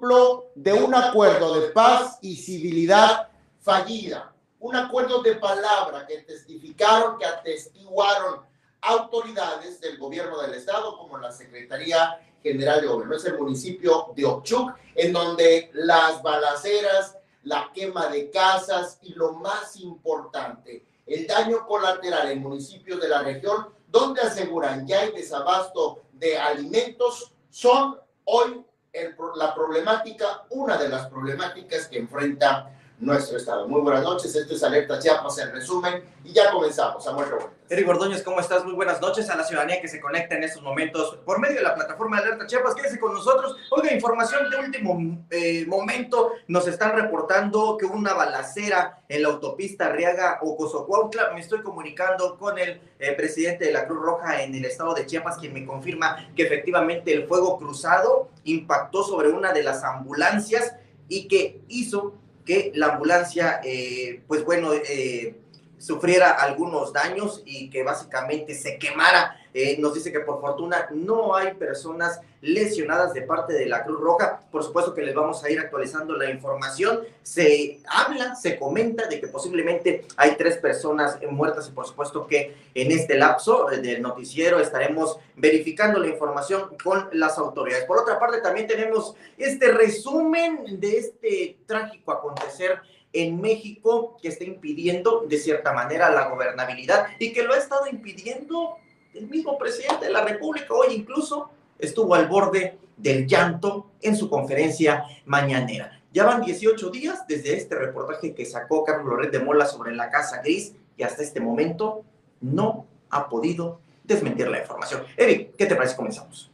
ejemplo de un acuerdo de paz y civilidad fallida, un acuerdo de palabra que testificaron, que atestiguaron autoridades del gobierno del estado como la Secretaría General de Gobierno. Es el municipio de Ochuc, en donde las balaceras, la quema de casas y lo más importante, el daño colateral en municipios de la región, donde aseguran ya hay desabasto de alimentos, son hoy la problemática, una de las problemáticas que enfrenta nuestro estado. Muy buenas noches, esto es Alerta Chiapas en resumen y ya comenzamos. Samuel Revueltas. Eric Ordóñez, ¿cómo estás? Muy buenas noches a la ciudadanía que se conecta en estos momentos por medio de la plataforma Alerta Chiapas. Quédese con nosotros. Oiga, información de último eh, momento. Nos están reportando que una balacera en la autopista Arriaga o Cozocuautla. Me estoy comunicando con el eh, presidente de la Cruz Roja en el estado de Chiapas, quien me confirma que efectivamente el fuego cruzado impactó sobre una de las ambulancias y que hizo que la ambulancia, eh, pues bueno, eh, sufriera algunos daños y que básicamente se quemara. Eh, nos dice que por fortuna no hay personas lesionadas de parte de la Cruz Roja. Por supuesto que les vamos a ir actualizando la información. Se habla, se comenta de que posiblemente hay tres personas muertas y por supuesto que en este lapso del noticiero estaremos verificando la información con las autoridades. Por otra parte, también tenemos este resumen de este trágico acontecer en México que está impidiendo de cierta manera la gobernabilidad y que lo ha estado impidiendo el mismo presidente de la República. Hoy incluso estuvo al borde del llanto en su conferencia mañanera. Ya van 18 días desde este reportaje que sacó Carlos Loret de Mola sobre la Casa Gris y hasta este momento no ha podido desmentir la información. Eric, ¿qué te parece? Comenzamos.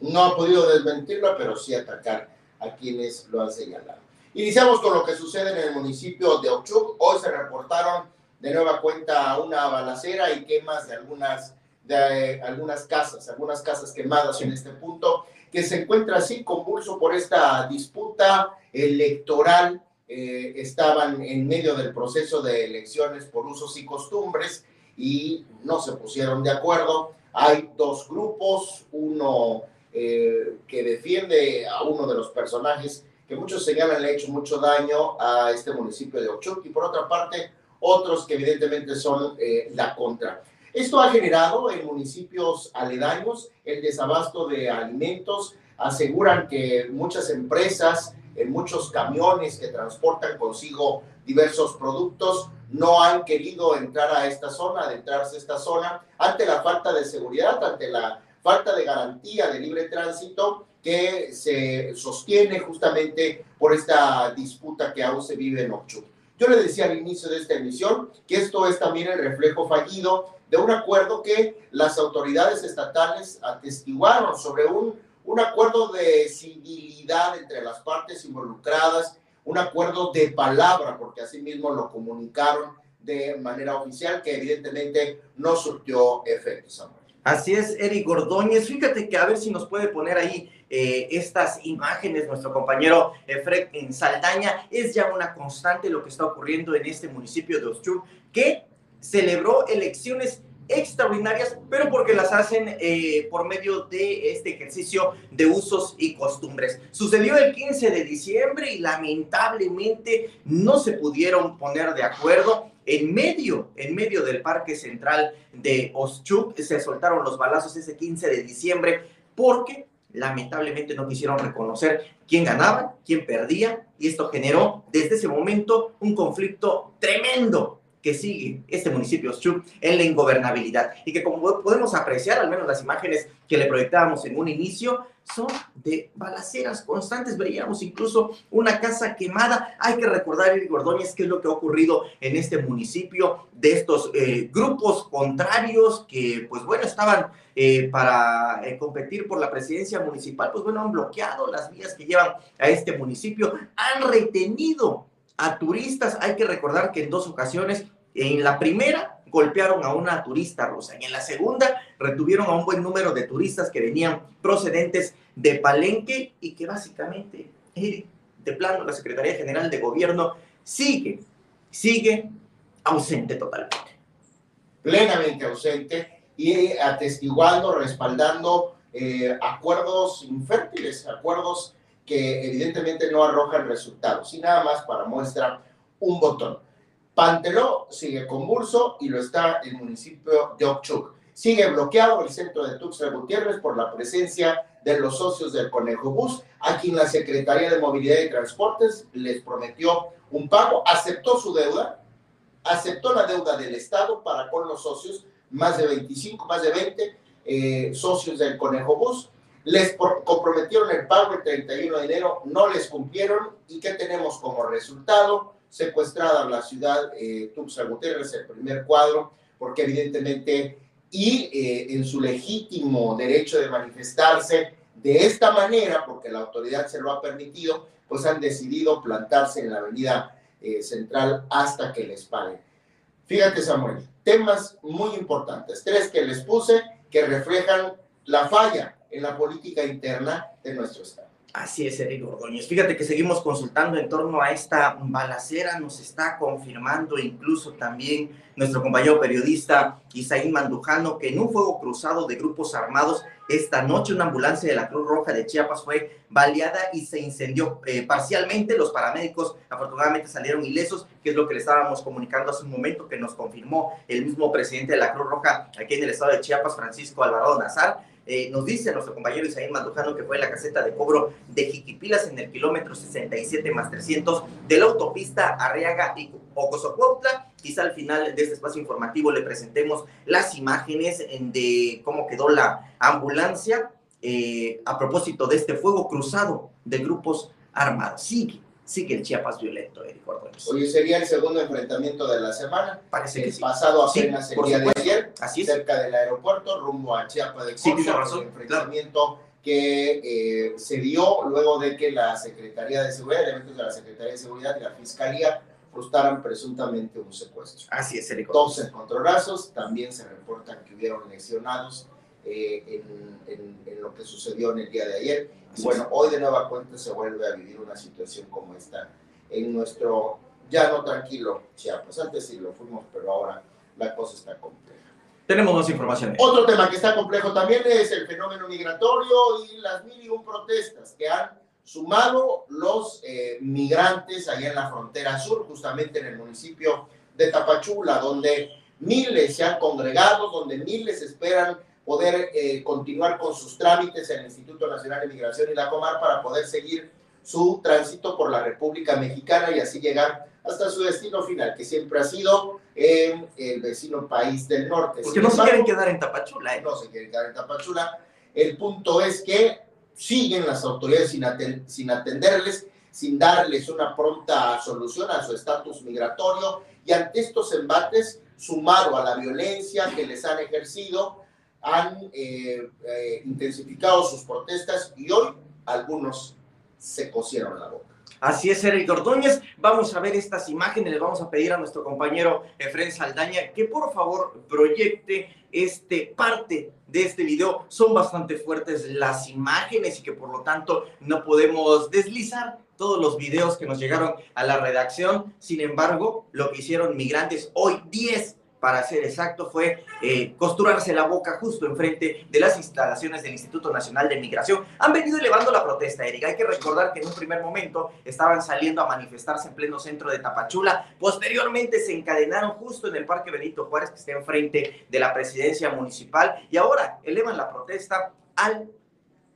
No ha podido desmentirla, pero sí atacar a quienes lo han señalado. Iniciamos con lo que sucede en el municipio de Ochuc. Hoy se reportaron de nueva cuenta una balacera y quemas de algunas, de algunas casas, algunas casas quemadas en este punto, que se encuentra así convulso por esta disputa electoral. Eh, estaban en medio del proceso de elecciones por usos y costumbres y no se pusieron de acuerdo. Hay dos grupos, uno eh, que defiende a uno de los personajes que muchos señalan le ha hecho mucho daño a este municipio de Ochuc y por otra parte otros que evidentemente son eh, la contra. Esto ha generado en municipios aledaños el desabasto de alimentos. Aseguran que muchas empresas, en muchos camiones que transportan consigo diversos productos, no han querido entrar a esta zona, adentrarse a esta zona, ante la falta de seguridad, ante la falta de garantía de libre tránsito que se sostiene justamente por esta disputa que aún se vive en Ochuc. Yo le decía al inicio de esta emisión que esto es también el reflejo fallido de un acuerdo que las autoridades estatales atestiguaron sobre un, un acuerdo de civilidad entre las partes involucradas, un acuerdo de palabra, porque así mismo lo comunicaron de manera oficial, que evidentemente no surtió efectos. Así es, Eric Gordóñez. Fíjate que a ver si nos puede poner ahí eh, estas imágenes, nuestro compañero Fred en Saldaña. Es ya una constante lo que está ocurriendo en este municipio de Oshchur, que celebró elecciones extraordinarias, pero porque las hacen eh, por medio de este ejercicio de usos y costumbres. Sucedió el 15 de diciembre y lamentablemente no se pudieron poner de acuerdo en medio, en medio del Parque Central de Oschuk, se soltaron los balazos ese 15 de diciembre porque lamentablemente no quisieron reconocer quién ganaba, quién perdía, y esto generó desde ese momento un conflicto tremendo que sigue este municipio Oshchuk en la ingobernabilidad y que como podemos apreciar, al menos las imágenes que le proyectábamos en un inicio, son de balaceras constantes. Veíamos incluso una casa quemada. Hay que recordar, Eric Gordóñez, qué es lo que ha ocurrido en este municipio de estos eh, grupos contrarios que, pues bueno, estaban eh, para eh, competir por la presidencia municipal. Pues bueno, han bloqueado las vías que llevan a este municipio, han retenido a turistas. Hay que recordar que en dos ocasiones, en la primera golpearon a una turista rusa y en la segunda retuvieron a un buen número de turistas que venían procedentes de Palenque y que básicamente, de plano, la Secretaría General de Gobierno sigue, sigue ausente totalmente. Plenamente ausente y atestiguando, respaldando eh, acuerdos infértiles, acuerdos que evidentemente no arrojan resultados y nada más para muestra un botón. Panteló sigue convulso y lo está el municipio de Ochuc. Sigue bloqueado el centro de Tuxtla Gutiérrez por la presencia de los socios del Conejo Bus, a quien la Secretaría de Movilidad y Transportes les prometió un pago, aceptó su deuda, aceptó la deuda del Estado para con los socios, más de 25, más de 20 eh, socios del Conejo Bus, les comprometieron el pago el 31 de enero, no les cumplieron y ¿qué tenemos como resultado? Secuestrada la ciudad eh, Tuxtla Gutiérrez, el primer cuadro, porque evidentemente y eh, en su legítimo derecho de manifestarse de esta manera, porque la autoridad se lo ha permitido, pues han decidido plantarse en la avenida eh, central hasta que les paguen. Fíjate, Samuel, temas muy importantes, tres que les puse que reflejan la falla en la política interna de nuestro Estado. Así es, Eric Ordóñez. Fíjate que seguimos consultando en torno a esta balacera, nos está confirmando incluso también nuestro compañero periodista Isaín Mandujano que en un fuego cruzado de grupos armados esta noche una ambulancia de la Cruz Roja de Chiapas fue baleada y se incendió eh, parcialmente. Los paramédicos afortunadamente salieron ilesos, que es lo que le estábamos comunicando hace un momento, que nos confirmó el mismo presidente de la Cruz Roja aquí en el estado de Chiapas, Francisco Alvarado Nazar eh, nos dice nuestro compañero Isaín Mandujano que fue en la caseta de cobro de Jiquipilas en el kilómetro 67 más 300 de la autopista Arriaga y Ocosocuautla. Quizá al final de este espacio informativo le presentemos las imágenes de cómo quedó la ambulancia eh, a propósito de este fuego cruzado de grupos armados. Sí, sigue el Chiapas violento, Eric Hoy sería el segundo enfrentamiento de la semana. Parece que pasado apenas el día de ayer, cerca del aeropuerto, rumbo a Chiapas de Corzo. Sí, razón. enfrentamiento que eh, se dio luego de que la Secretaría de Seguridad, elementos de la Secretaría de Seguridad y la Fiscalía frustraran presuntamente un secuestro. Así es, Eric Dos encontronazos, también se reportan que hubieron lesionados eh, en, en, lo que sucedió en el día de ayer. Y bueno, hoy de nueva cuenta se vuelve a vivir una situación como esta en nuestro ya no tranquilo Chiapas. Antes sí lo fuimos, pero ahora la cosa está compleja. Tenemos más información. Otro tema que está complejo también es el fenómeno migratorio y las mil y un protestas que han sumado los eh, migrantes allá en la frontera sur, justamente en el municipio de Tapachula, donde miles se han congregado, donde miles esperan poder eh, continuar con sus trámites en el Instituto Nacional de Migración y la Comar para poder seguir su tránsito por la República Mexicana y así llegar hasta su destino final, que siempre ha sido en el vecino país del norte. Porque no se quieren quedar en Tapachula. ¿eh? No se quieren quedar en Tapachula. El punto es que siguen las autoridades sin, sin atenderles, sin darles una pronta solución a su estatus migratorio y ante estos embates, sumado a la violencia que les han ejercido, han eh, eh, intensificado sus protestas y hoy algunos se cosieron la boca. Así es, Eric Ordóñez. Vamos a ver estas imágenes. Le vamos a pedir a nuestro compañero Efren Saldaña que por favor proyecte este parte de este video. Son bastante fuertes las imágenes y que por lo tanto no podemos deslizar todos los videos que nos llegaron a la redacción. Sin embargo, lo que hicieron migrantes hoy, 10 para ser exacto, fue eh, costurarse la boca justo enfrente de las instalaciones del Instituto Nacional de Migración. Han venido elevando la protesta, Erika. Hay que recordar que en un primer momento estaban saliendo a manifestarse en pleno centro de Tapachula. Posteriormente se encadenaron justo en el Parque Benito Juárez, que está enfrente de la presidencia municipal. Y ahora elevan la protesta al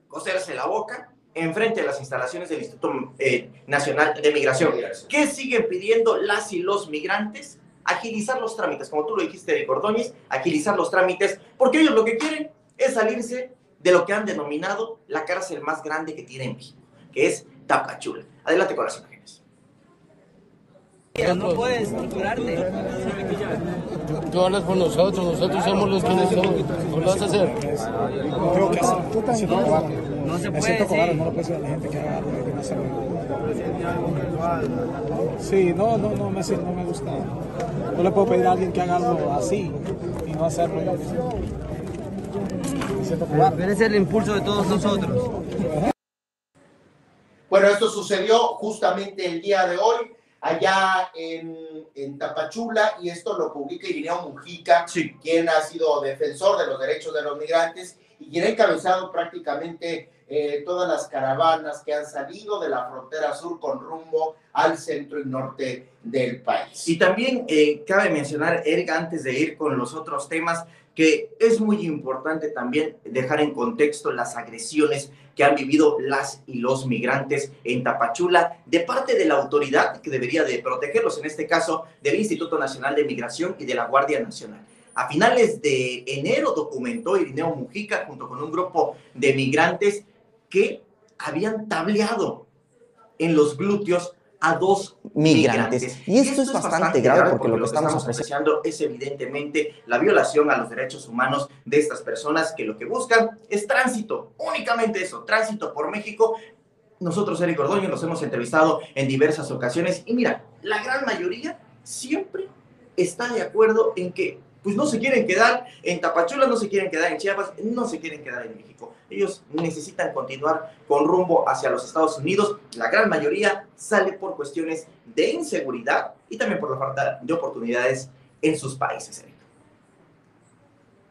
coserse la boca enfrente de las instalaciones del Instituto eh, Nacional de Migración. ¿Qué siguen pidiendo las y los migrantes? Agilizar los trámites, como tú lo dijiste de Cordóñez, agilizar los trámites, porque ellos lo que quieren es salirse de lo que han denominado la cárcel más grande que tiene México, que es Tapachula. Adelante con las imágenes. No puedes torturarte. Tú hablas por nosotros, nosotros somos los que no somos. ¿Cómo lo vas a hacer? Creo que sí. No se puede. Me siento cobarde, no lo puedes decir a la gente que haga algo que no hace Sí, no, no, no me, no me gusta. No le puedo pedir a alguien que haga algo así y no hacerlo yo Debe ser el impulso de todos nosotros. Bueno, esto sucedió justamente el día de hoy allá en, en, Tapachula y esto lo publica Irineo Mujica, quien ha sido defensor de los derechos de los migrantes y quien ha encabezado prácticamente eh, todas las caravanas que han salido de la frontera sur con rumbo al centro y norte del país. Y también eh, cabe mencionar, Eric, antes de ir con los otros temas, que es muy importante también dejar en contexto las agresiones que han vivido las y los migrantes en Tapachula de parte de la autoridad que debería de protegerlos, en este caso del Instituto Nacional de Migración y de la Guardia Nacional. A finales de enero documentó Irineo Mujica junto con un grupo de migrantes que habían tableado en los glúteos a dos migrantes. Y esto, es bastante, grave porque, lo que estamos, apreciando es evidentemente la violación a los derechos humanos de estas personas que lo que buscan es tránsito, únicamente eso, tránsito por México. Nosotros, Eric Ordóñez, nos hemos entrevistado en diversas ocasiones y mira, la gran mayoría siempre está de acuerdo en que pues no se quieren quedar en Tapachula, no se quieren quedar en Chiapas, no se quieren quedar en México. Ellos necesitan continuar con rumbo hacia los Estados Unidos. La gran mayoría sale por cuestiones de inseguridad y también por la falta de oportunidades en sus países.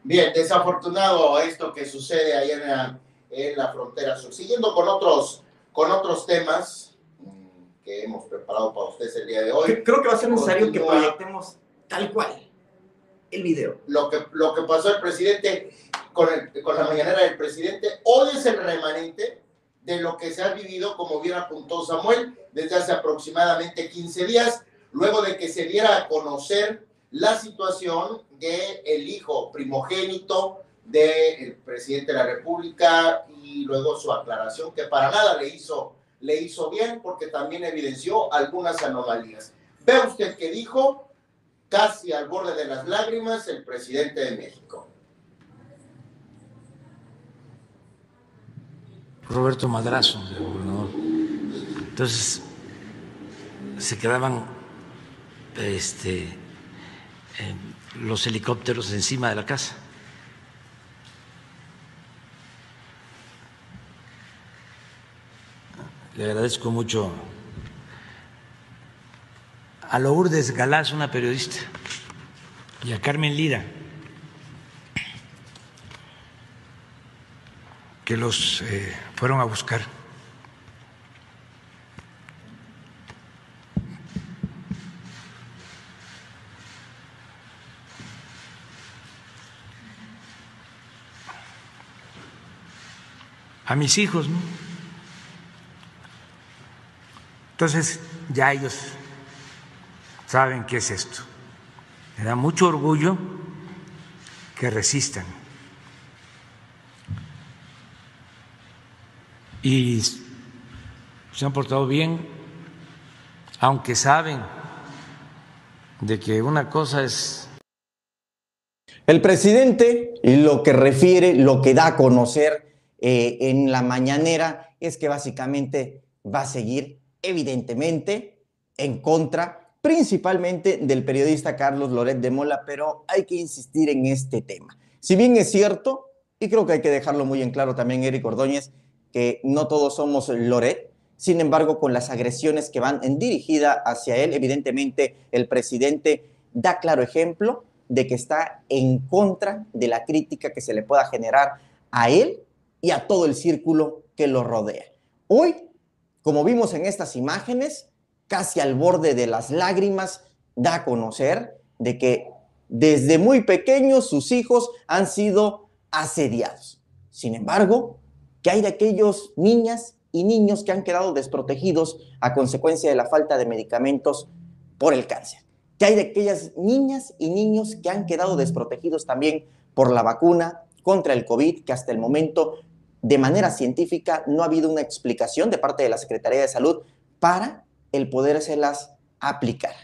Bien, desafortunado esto que sucede ahí en la, en la frontera sur. Siguiendo con otros, con otros temas mm, que hemos preparado para ustedes el día de hoy. Creo que va a ser necesario que proyectemos tal cual el video. Lo que, lo que pasó el presidente con, con la mañanera del presidente, hoy es el remanente de lo que se ha vivido, como bien apuntó Samuel, desde hace aproximadamente 15 días, luego de que se diera a conocer la situación del el hijo primogénito del presidente de la República y luego su aclaración que para nada le hizo, le hizo bien porque también evidenció algunas anomalías. Ve usted que dijo, casi al borde de las lágrimas el presidente de México. Roberto Madrazo, el gobernador. Entonces, se quedaban este, los helicópteros encima de la casa. Le agradezco mucho a Lourdes Galás, una periodista, y a Carmen Lira, que los eh, fueron a buscar. a mis hijos, ¿no? Entonces ya ellos saben qué es esto. Me da mucho orgullo que resistan. Y se han portado bien, aunque saben de que una cosa es... El presidente lo que refiere, lo que da a conocer eh, en la mañanera es que básicamente va a seguir evidentemente en contra principalmente del periodista Carlos Loret de Mola, pero hay que insistir en este tema. Si bien es cierto, y creo que hay que dejarlo muy en claro también, Eric Ordóñez, que no todos somos Loret, sin embargo, con las agresiones que van en dirigida hacia él, evidentemente el presidente da claro ejemplo de que está en contra de la crítica que se le pueda generar a él y a todo el círculo que lo rodea. Hoy, como vimos en estas imágenes, casi al borde de las lágrimas, da a conocer de que desde muy pequeños sus hijos han sido asediados. Sin embargo, ¿qué hay de aquellos niñas y niños que han quedado desprotegidos a consecuencia de la falta de medicamentos por el cáncer? ¿Qué hay de aquellas niñas y niños que han quedado desprotegidos también por la vacuna contra el COVID, que hasta el momento, de manera científica, no ha habido una explicación de parte de la Secretaría de Salud para el podérselas aplicar.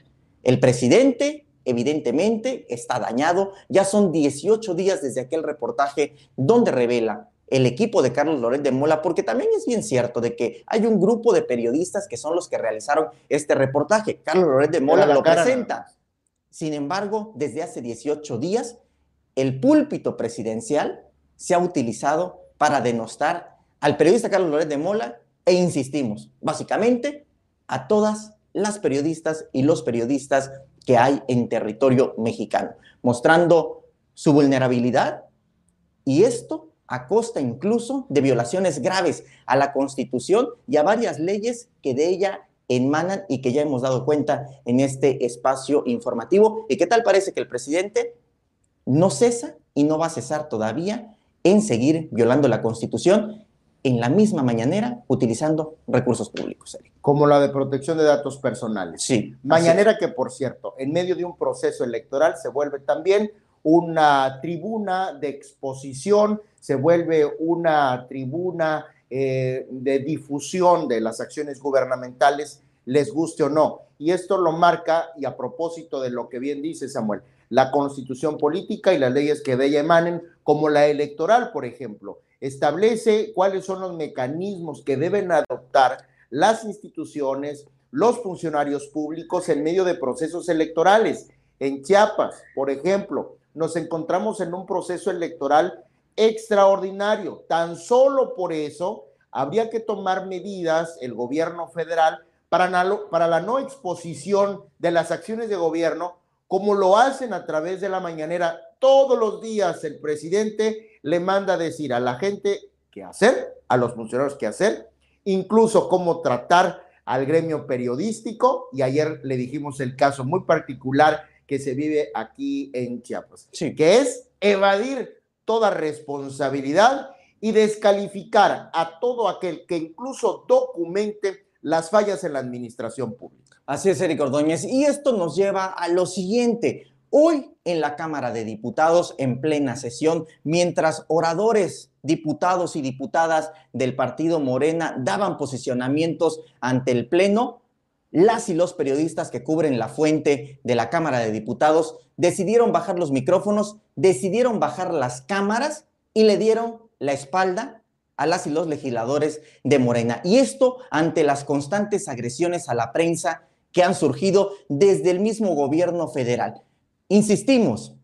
El presidente, evidentemente, está dañado. Ya son 18 días desde aquel reportaje donde revela el equipo de Carlos Loret de Mola, porque también es bien cierto de que hay un grupo de periodistas que son los que realizaron este reportaje. Carlos Loret de Mola lo presenta. Sin embargo, desde hace 18 días, el púlpito presidencial se ha utilizado para denostar al periodista Carlos Loret de Mola e insistimos, básicamente, a todas las periodistas y los periodistas que hay en territorio mexicano, mostrando su vulnerabilidad y esto a costa incluso de violaciones graves a la Constitución y a varias leyes que de ella emanan y que ya hemos dado cuenta en este espacio informativo. ¿Y qué tal parece que el presidente no cesa y no va a cesar todavía en seguir violando la Constitución en la misma mañanera utilizando recursos públicos? Eric? Como la de protección de datos personales. Sí. Mañanera que, por cierto, en medio de un proceso electoral se vuelve también una tribuna de exposición, se vuelve una tribuna eh, de difusión de las acciones gubernamentales, les guste o no. Y esto lo marca, y a propósito de lo que bien dice Samuel, la constitución política y las leyes que de ella emanen, como la electoral, por ejemplo, establece cuáles son los mecanismos que deben adoptar las instituciones, los funcionarios públicos en medio de procesos electorales. En Chiapas, por ejemplo, nos encontramos en un proceso electoral extraordinario. Tan solo por eso habría que tomar medidas el gobierno federal para, la no exposición de las acciones de gobierno, como lo hacen a través de la mañanera. Todos los días el presidente le manda a decir a la gente qué hacer, a los funcionarios qué hacer, incluso cómo tratar al gremio periodístico. Y ayer le dijimos el caso muy particular que se vive aquí en Chiapas, Sí. que es evadir toda responsabilidad y descalificar a todo aquel que incluso documente las fallas en la administración pública. Así es, Eric Ordóñez. Y esto nos lleva a lo siguiente. Hoy en la Cámara de Diputados, en plena sesión, mientras oradores, diputados y diputadas del partido Morena daban posicionamientos ante el Pleno, las y los periodistas que cubren la fuente de la Cámara de Diputados decidieron bajar los micrófonos, decidieron bajar las cámaras y le dieron la espalda a las y los legisladores de Morena. Y esto ante las constantes agresiones a la prensa que han surgido desde el mismo gobierno federal. Insistimos,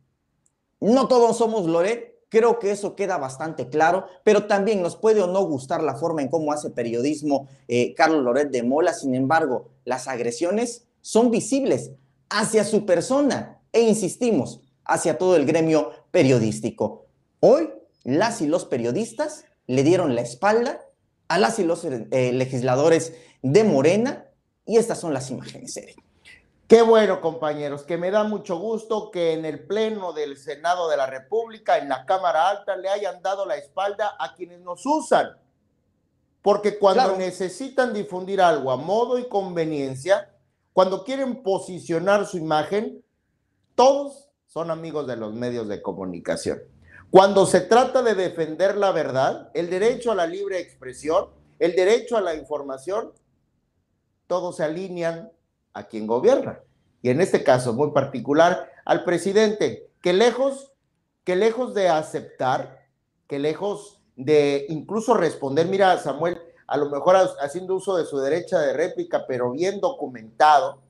no todos somos Loret, creo que eso queda bastante claro, pero también nos puede o no gustar la forma en cómo hace periodismo eh, Carlos Loret de Mola, sin embargo, las agresiones son visibles hacia su persona e insistimos, hacia todo el gremio periodístico. Hoy, las y los periodistas le dieron la espalda a las y los eh, legisladores de Morena y estas son las imágenes, Eric. Qué bueno, compañeros, que me da mucho gusto que en el Pleno del Senado de la República, en la Cámara Alta, le hayan dado la espalda a quienes nos usan. Porque cuando Claro. necesitan difundir algo a modo y conveniencia, cuando quieren posicionar su imagen, todos son amigos de los medios de comunicación. Cuando se trata de defender la verdad, el derecho a la libre expresión, el derecho a la información, todos se alinean a quien gobierna. Y en este caso muy particular, al presidente, que lejos, que lejos de aceptar, que lejos de incluso responder, mira, Samuel, a lo mejor haciendo uso de su derecha de réplica, pero bien documentado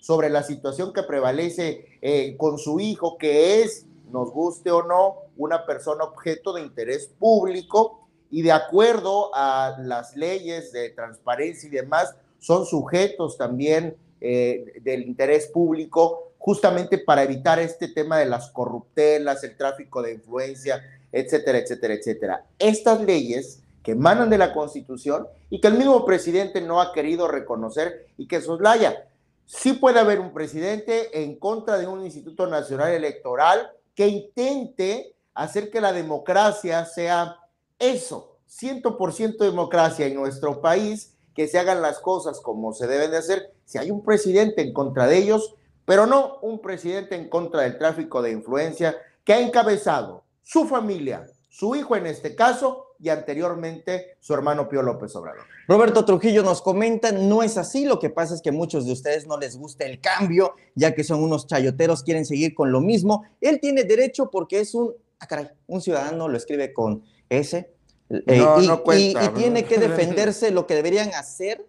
sobre la situación que prevalece eh, con su hijo, que es, nos guste o no, una persona objeto de interés público y de acuerdo a las leyes de transparencia y demás, son sujetos también eh, del interés público, justamente para evitar este tema de las corruptelas, el tráfico de influencia, etcétera, etcétera, etcétera. Estas leyes que emanan de la Constitución y que el mismo presidente no ha querido reconocer y que soslaya. Sí puede haber un presidente en contra de un Instituto Nacional Electoral que intente hacer que la democracia sea eso, 100% democracia en nuestro país, que se hagan las cosas como se deben de hacer. Si hay un presidente en contra de ellos, pero no un presidente en contra del tráfico de influencia que ha encabezado su familia, su hijo en este caso, y anteriormente su hermano Pío López Obrador. Roberto Trujillo nos comenta, no es así, lo que pasa es que muchos de ustedes no les gusta el cambio, ya que son unos chayoteros, quieren seguir con lo mismo. Él tiene derecho porque es un, ah caray, un ciudadano, lo escribe con S, eh, No, y, no cuenta, y- tiene que defenderse lo que deberían hacer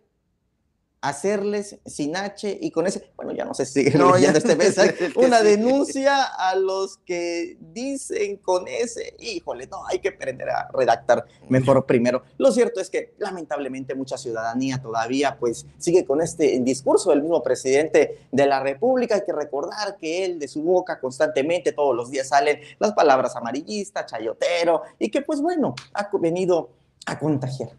hacerles sin H y con ese, bueno, ya no sé si sigue No, leyendo ya este mensaje, una denuncia a los que dicen con ese, híjole, no, hay que aprender a redactar mejor primero. Lo cierto es que lamentablemente mucha ciudadanía todavía pues sigue con este discurso del mismo presidente de la República. Hay que recordar que él de su boca constantemente todos los días salen las palabras amarillista, chayotero y que pues bueno, ha venido a contagiar.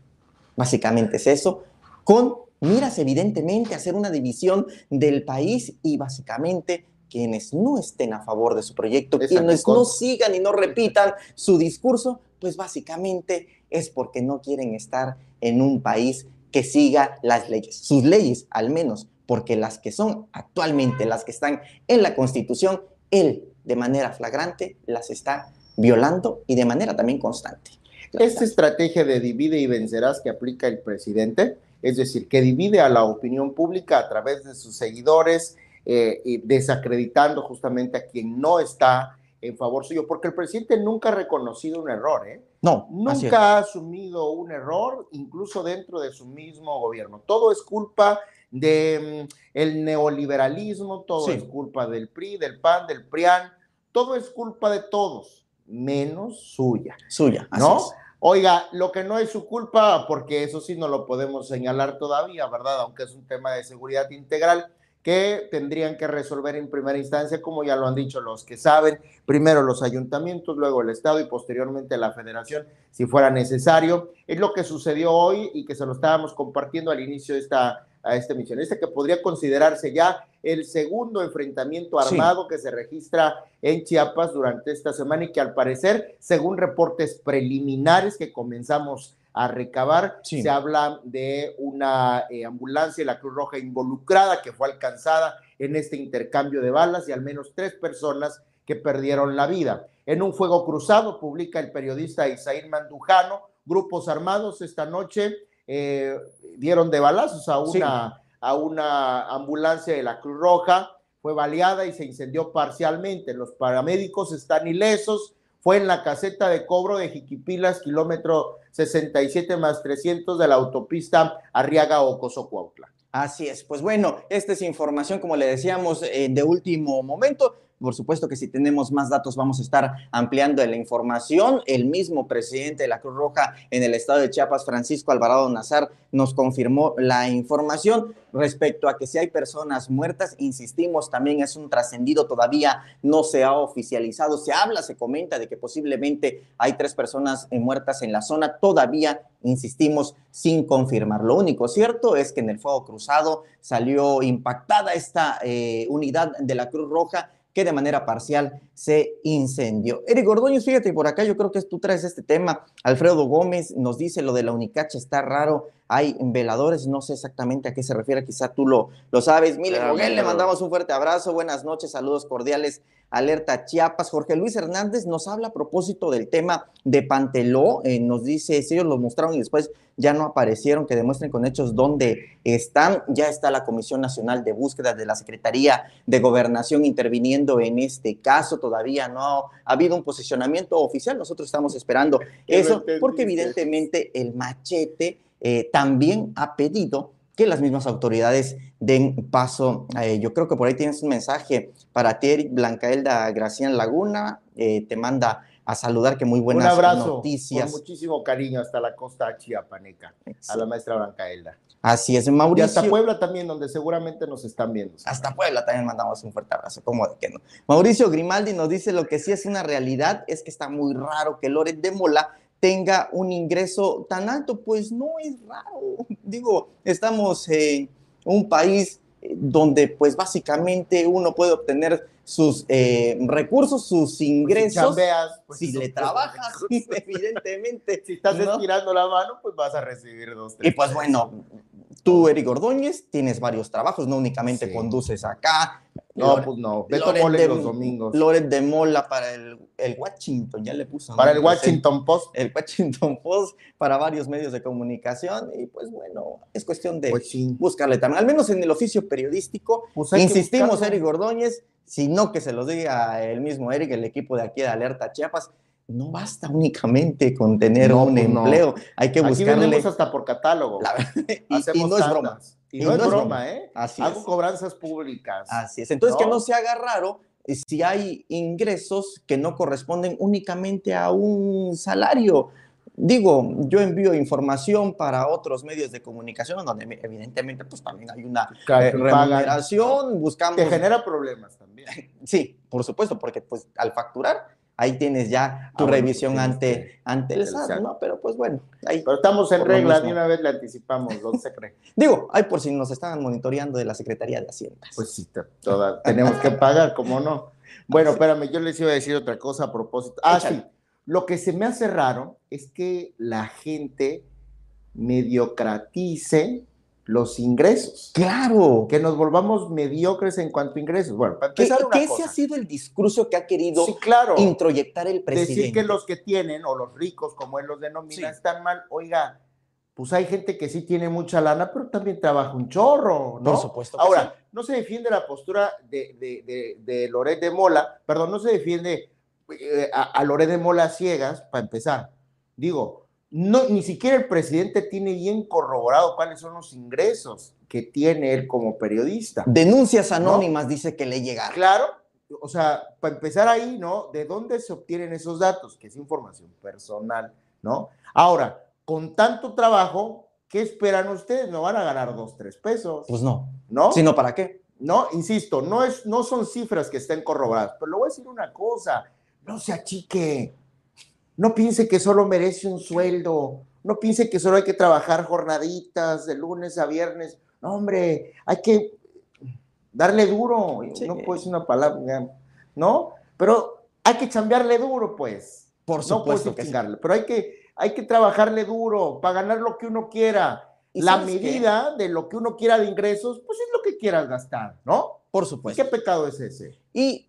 Básicamente es eso, con miras evidentemente hacer una división del país y básicamente quienes no estén a favor de su proyecto, Exacto, quienes no sigan y no repitan su discurso, pues básicamente es porque no quieren estar en un país que siga las leyes, sus leyes al menos, porque las que son actualmente, las que están en la Constitución, él de manera flagrante las está violando y de manera también constante. Esta estrategia de divide y vencerás que aplica el presidente, es decir, que divide a la opinión pública a través de sus seguidores, eh, y desacreditando justamente a quien no está en favor suyo, porque el presidente nunca ha reconocido un error, ¿eh? No. Nunca ha asumido un error, incluso dentro de su mismo gobierno. Todo es culpa de mm, el neoliberalismo, todo Sí. es culpa del PRI, del PAN, del PRIAN, todo es culpa de todos, menos suya. suya. así ¿no? es. Oiga, lo que no es su culpa, porque eso sí no lo podemos señalar todavía, ¿verdad? Aunque es un tema de seguridad integral que tendrían que resolver en primera instancia, como ya lo han dicho los que saben, primero los ayuntamientos, luego el Estado y posteriormente la Federación, si fuera necesario. Es lo que sucedió hoy y que se lo estábamos compartiendo al inicio de esta, a. Este que podría considerarse ya el segundo enfrentamiento Sí. armado que se registra en Chiapas durante esta semana y que al parecer, según reportes preliminares que comenzamos a recabar, Sí. se habla de una eh, ambulancia de la Cruz Roja involucrada que fue alcanzada en este intercambio de balas y al menos tres personas que perdieron la vida. En un fuego cruzado, publica el periodista Isaín Mandujano, grupos armados esta noche eh, dieron de balazos a Sí. una, a una ambulancia de la Cruz Roja, fue baleada y se incendió parcialmente. Los paramédicos están ilesos. Fue en la caseta de cobro de Jiquipilas, kilómetro 67 más 300 de la autopista Arriaga Ocoso Cuautla. Así es. Pues bueno, esta es información, como le decíamos, eh, de último momento. Por supuesto que si tenemos más datos vamos a estar ampliando la información. El mismo presidente de la Cruz Roja en el estado de Chiapas, Francisco Alvarado Nazar, nos confirmó la información respecto a que si hay personas muertas, insistimos, también es un trascendido, todavía no se ha oficializado. Se habla, se comenta de que posiblemente hay tres personas eh, muertas en la zona, todavía insistimos sin confirmar. Lo único cierto es que en el fuego cruzado salió impactada esta eh, unidad de la Cruz Roja que de manera parcial se incendió. Eric Ordóñez, fíjate, por acá yo creo que tú traes este tema. Alfredo Gómez nos dice lo de la Unicacha está raro, hay veladores, no sé exactamente a qué se refiere, quizá tú lo, lo sabes. Mile Claro, Moguel, le mandamos un fuerte abrazo, buenas noches, saludos cordiales, alerta Chiapas. Jorge Luis Hernández nos habla a propósito del tema de Panteló, eh, nos dice, si ellos lo mostraron y después ya no aparecieron, que demuestren con hechos dónde están. Ya está la Comisión Nacional de Búsqueda de la Secretaría de Gobernación interviniendo en este caso. Todavía no ha habido un posicionamiento oficial. Nosotros estamos esperando ¿Qué eso, porque evidentemente el machete eh, también ha pedido que las mismas autoridades den paso. eh, yo creo que por ahí tienes un mensaje para ti, Eric Blancaelda Gracián Laguna. eh, te manda a saludar que muy buenas Un abrazo noticias. con muchísimo cariño hasta la costa chiapaneca, a la maestra Blancaelda. Así es, Y Mauricio. hasta Puebla también, donde seguramente nos están viendo. Hasta Puebla también mandamos un fuerte abrazo, como de que no. Mauricio Grimaldi nos dice lo que sí es una realidad, es que está muy raro que Loret de Mola tenga un ingreso tan alto, pues no es raro. Digo, estamos en un país donde pues básicamente uno puede obtener sus eh, recursos, sus Si ingresos, chambeas, pues, si le trabajas, recursos. evidentemente. Si estás ¿no? estirando la mano, pues vas a recibir dos, Y tres pues pesos. bueno, tú, Eric Ordóñez, tienes varios trabajos, no únicamente Sí. conduces acá. No, pues no. Beto Mole de- los domingos. Loret de Mola para el, el Washington, ya le puso. Para el ¿no? Washington Post, El, Washington Post para varios medios de comunicación y pues bueno, es cuestión de pues sí. buscarle también, al menos en el oficio periodístico. Pues Insistimos. Eric Ordóñez, sino que se los diga el mismo Eric, el equipo de aquí de Alerta Chiapas, no basta únicamente con tener No, un pues no. empleo, hay que Aquí buscarle... vendemos hasta por catálogo. la y- y, Hacemos no es broma. Y, no, es broma, ¿eh? Así Hago es. cobranzas públicas. Así es. Entonces, que ¿No? se haga raro eh, si hay ingresos que no corresponden únicamente a un salario. Digo, yo envío información para otros medios de comunicación donde me- evidentemente pues también hay una Que eh, remuneración, buscamos... Te genera problemas también. Sí, por supuesto, porque pues al facturar ahí tienes ya tu Ah, bueno, revisión tienes ante, que- ante el SAT. ¿no? Pero pues bueno, ahí, Pero estamos en regla, de una vez le anticipamos, ¿dónde se cree? digo, hay por si nos estaban monitoreando de la Secretaría de Hacienda. Pues sí, toda- tenemos que pagar, ¿cómo no? Bueno, espérame, yo les iba a decir otra cosa a propósito. Ah, Échale. sí. Lo que se me hace raro es que la gente mediocratice los ingresos. Claro, Que nos volvamos mediocres en cuanto a ingresos. Bueno, para empezar una que ese ha sido el discurso que ha querido Sí, claro. introyectar el presidente. Decir que los que tienen, o los ricos, como él los denomina, Sí. están mal. Oiga, pues hay gente que sí tiene mucha lana, pero también trabaja un chorro, ¿no? Por supuesto que Ahora, no se defiende la postura de, de, de, de Loret de Mola, perdón, no se defiende eh, a, a Loret de Mola ciegas, para empezar. Digo, no, ni siquiera el presidente tiene bien corroborado cuáles son los ingresos que tiene él como periodista. Denuncias anónimas dice que le llegaron. Claro, o sea, para empezar ahí, ¿no? ¿De dónde se obtienen esos datos? Que es información personal, ¿no? Ahora, con tanto trabajo, ¿qué esperan ustedes? No van a ganar dos, tres pesos, Pues no. ¿no? Sino para qué. No, insisto, no, es, no son cifras que estén corroboradas, pero le voy a decir una cosa, no se achique, no piense que solo merece un sueldo, no piense que solo hay que trabajar jornaditas de lunes a viernes, no, hombre, hay que darle duro, Sí. no puedo decir una palabra, ¿no? Pero hay que chambearle duro, pues. Por No supuesto decir que sí. chingarle, pero hay que, hay que trabajarle duro para ganar lo que uno quiera. ¿Y La qué? medida de lo que uno quiera de ingresos, pues es lo que quieras gastar, ¿no? Por ¿Y supuesto. qué pecado es ese? Y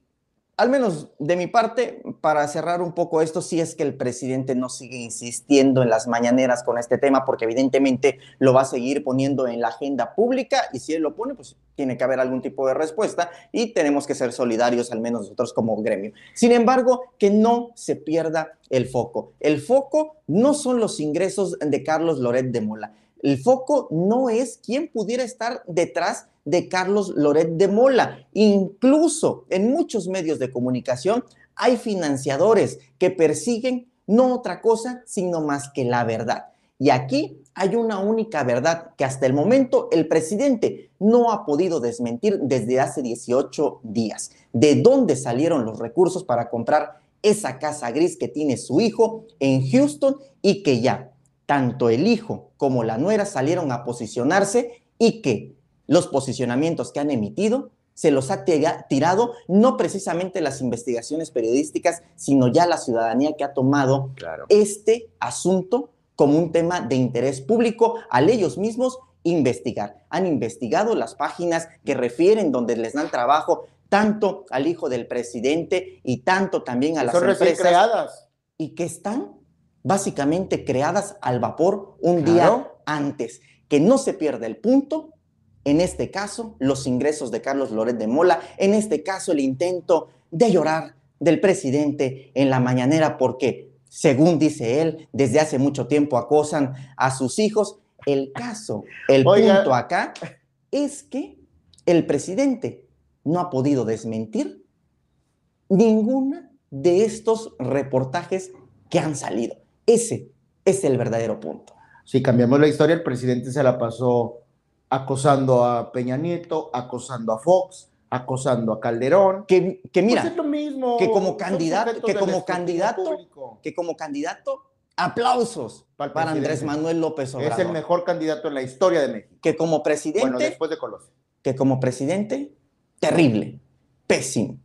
al menos de mi parte, para cerrar un poco esto, si es que el presidente no sigue insistiendo en las mañaneras con este tema, porque evidentemente lo va a seguir poniendo en la agenda pública y si él lo pone, pues tiene que haber algún tipo de respuesta y tenemos que ser solidarios, al menos nosotros como gremio. Sin embargo, que no se pierda el foco. El foco no son los ingresos de Carlos Loret de Mola. El foco no es quién pudiera estar detrás de Carlos Loret de Mola. Incluso en muchos medios de comunicación hay financiadores que persiguen no otra cosa, sino más que la verdad. Y aquí hay una única verdad que hasta el momento el presidente no ha podido desmentir desde hace 18 días. ¿De dónde salieron los recursos para comprar esa casa gris que tiene su hijo en Houston y que ya tanto el hijo como la nuera salieron a posicionarse y que los posicionamientos que han emitido se los ha tira- tirado no precisamente las investigaciones periodísticas, sino ya la ciudadanía que ha tomado Claro. este asunto como un tema de interés público al ellos mismos investigar. Han investigado las páginas que refieren donde les dan trabajo tanto al hijo del presidente y tanto también a las Son recién empresas creadas. y que están básicamente creadas al vapor un día antes. Que no se pierda el punto, en este caso, los ingresos de Carlos Loret de Mola, en este caso, el intento de llorar del presidente en la mañanera porque, según dice él, desde hace mucho tiempo acosan a sus hijos. El caso, el Oiga. punto acá es que el presidente no ha podido desmentir ninguna de estos reportajes que han salido. Ese es el verdadero punto. Si cambiamos la historia, el presidente se la pasó acosando a Peña Nieto, acosando a Fox, acosando a Calderón. Que, que mira, Pues es lo mismo. que como candidato- que como candidato, público. que como candidato, aplausos Para para Andrés. Manuel López Obrador. Es el mejor candidato en la historia de México. Que como presidente, Bueno, después de Colosio. que como presidente, terrible, pésimo.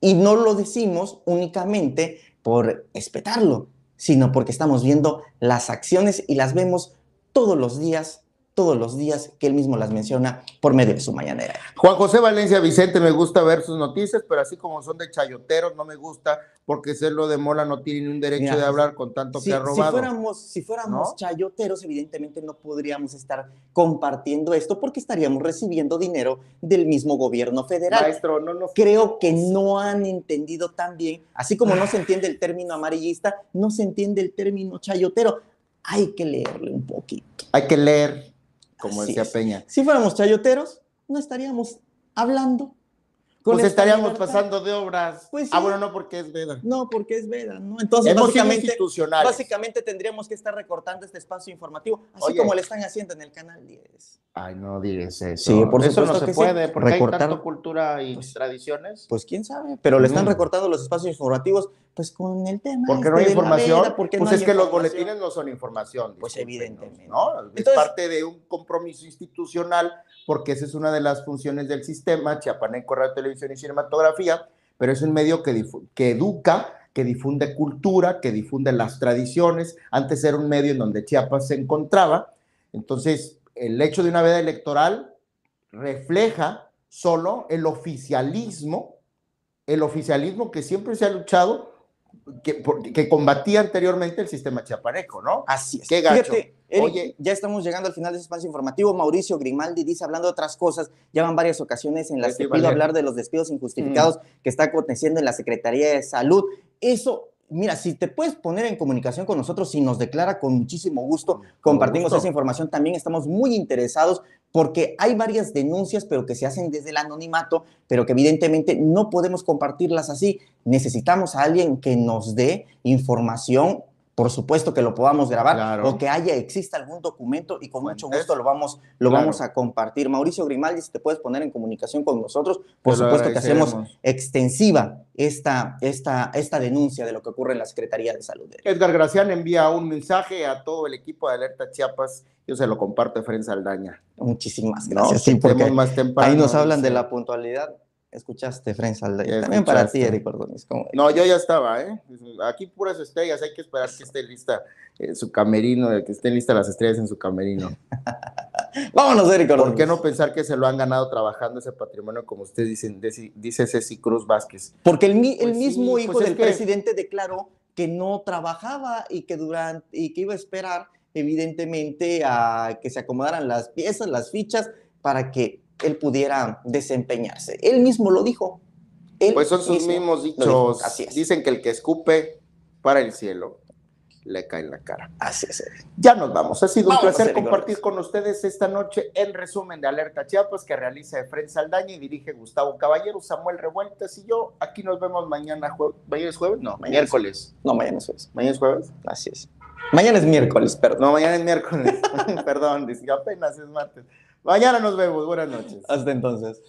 Y no lo decimos únicamente por respetarlo, sino porque estamos viendo las acciones y las vemos todos los días todos los días que él mismo las menciona por medio de su mañanera. Juan José Valencia Vicente, me gusta ver sus noticias, pero así como son de chayoteros, no me gusta porque lo de Mola no tiene ni un derecho Mira, de hablar con tanto Si, que ha si robado. fuéramos, si fuéramos ¿No? chayoteros, evidentemente no podríamos estar compartiendo esto porque estaríamos recibiendo dinero del mismo gobierno federal. Maestro, no nos Creo que no han entendido tan bien, así como no se entiende el término amarillista, no se entiende el término chayotero. Hay que leerle un poquito. hay que leer, como Así decía es. Peña. Si fuéramos chayoteros, no estaríamos hablando. Con Pues esta estaríamos libertad. pasando de obras. Pues Ah, bueno, no, porque es veda. No, porque es veda, ¿no? Entonces, Hemos básicamente, básicamente tendríamos que estar recortando este espacio informativo, así Oye. como le están haciendo en el canal 10. Ay, no digas eso. Sí, por Eso no se que sí. puede, porque Recortar- hay tanto cultura y Pues- tradiciones. Pues quién sabe, pero le están Mm. recortando los espacios informativos, pues con el tema. Porque este no hay información. veda, porque pues no es que los boletines no son información. Pues evidentemente. ¿no? es Entonces- parte de un compromiso institucional, porque esa es una de las funciones del sistema, Chiapaneco Radio, Televisión y Cinematografía, pero es un medio que, educa, que difunde cultura, que difunde las tradiciones. Antes era un medio en donde Chiapas se encontraba. Entonces, el hecho de una veda electoral refleja solo el oficialismo, el oficialismo que siempre se ha luchado, que, que combatía anteriormente el sistema chiapaneco, ¿no? Así es. Qué gacho. Fíjate, Eric, Oye. ya estamos llegando al final de ese espacio informativo. Mauricio Grimaldi dice, hablando de otras cosas, ya van varias ocasiones en las que pido hablar de los despidos injustificados que está aconteciendo en la Secretaría de Salud. Eso, mira, si te puedes poner en comunicación con nosotros, si nos declara con muchísimo gusto, compartimos gusto. esa información. También estamos muy interesados porque hay varias denuncias, pero que se hacen desde el anonimato, pero que evidentemente no podemos compartirlas así. Necesitamos a alguien que nos dé información, por supuesto que lo podamos grabar, Claro. o que haya, exista algún documento y con mucho gusto lo vamos, lo Claro. vamos a compartir. Mauricio Grimaldi, si te puedes poner en comunicación con nosotros, por supuesto que hacemos extensiva esta, esta, esta denuncia de lo que ocurre en la Secretaría de Salud. Edgar Gracián envía un mensaje a todo el equipo de Alerta Chiapas. Yo se lo comparto a Efraín Saldaña. Muchísimas ¿no? gracias. sí, Que porque estemos más temprano, ahí nos hablan de la puntualidad. Escuchaste. Ya También para ti. Eric Ordóñez. No, yo ya estaba, ¿eh? Aquí puras estrellas, hay que esperar que esté lista eh, su camerino, que estén listas las estrellas en su camerino. Vámonos, Eric Ordóñez. ¿Por qué no pensar que se lo han ganado trabajando ese patrimonio, como usted dice, dice, Ceci Cruz Vázquez? Porque el, mi- Pues mismo pues hijo del que- presidente declaró que no trabajaba y que durante y que iba a esperar evidentemente a que se acomodaran las piezas, las fichas para que él pudiera desempeñarse. Él mismo lo dijo. Él Pues son sus mismo mismos dichos. Así es. Dicen que el que escupe para el cielo le cae en la cara. Así es. Ya nos vamos. Ha sido un Vamos, placer Eric compartir con ustedes esta noche el resumen de Alerta Chiapas que realiza Efren Saldaña y dirige Gustavo Caballero, Samuel Revueltas y yo. Aquí nos vemos mañana. jue- ¿Mañana es jueves? No, Mañana es- miércoles. No, mañana es jueves. ¿Mañana es jueves? Así es. Mañana es miércoles, perdón. No, mañana es miércoles. Perdón, dice, apenas es martes. Mañana nos vemos. Buenas noches. Hasta entonces.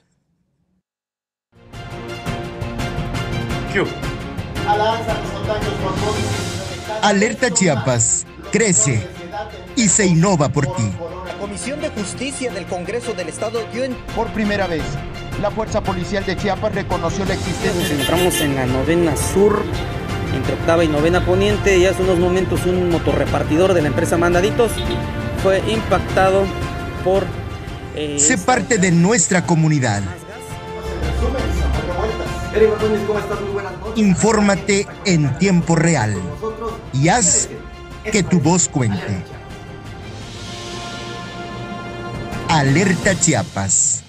Alerta Chiapas, crece y se innova por ti. La Comisión de Justicia del Congreso del Estado dio en Por primera vez, la Fuerza Policial de Chiapas reconoció la Nos existencia de encontramos en la novena sur, entre octava y novena poniente, y hace unos momentos un motorrepartidor de la empresa Mandaditos fue impactado por... Sé parte de nuestra comunidad. Infórmate en tiempo real y haz que tu voz cuente. Alerta Chiapas.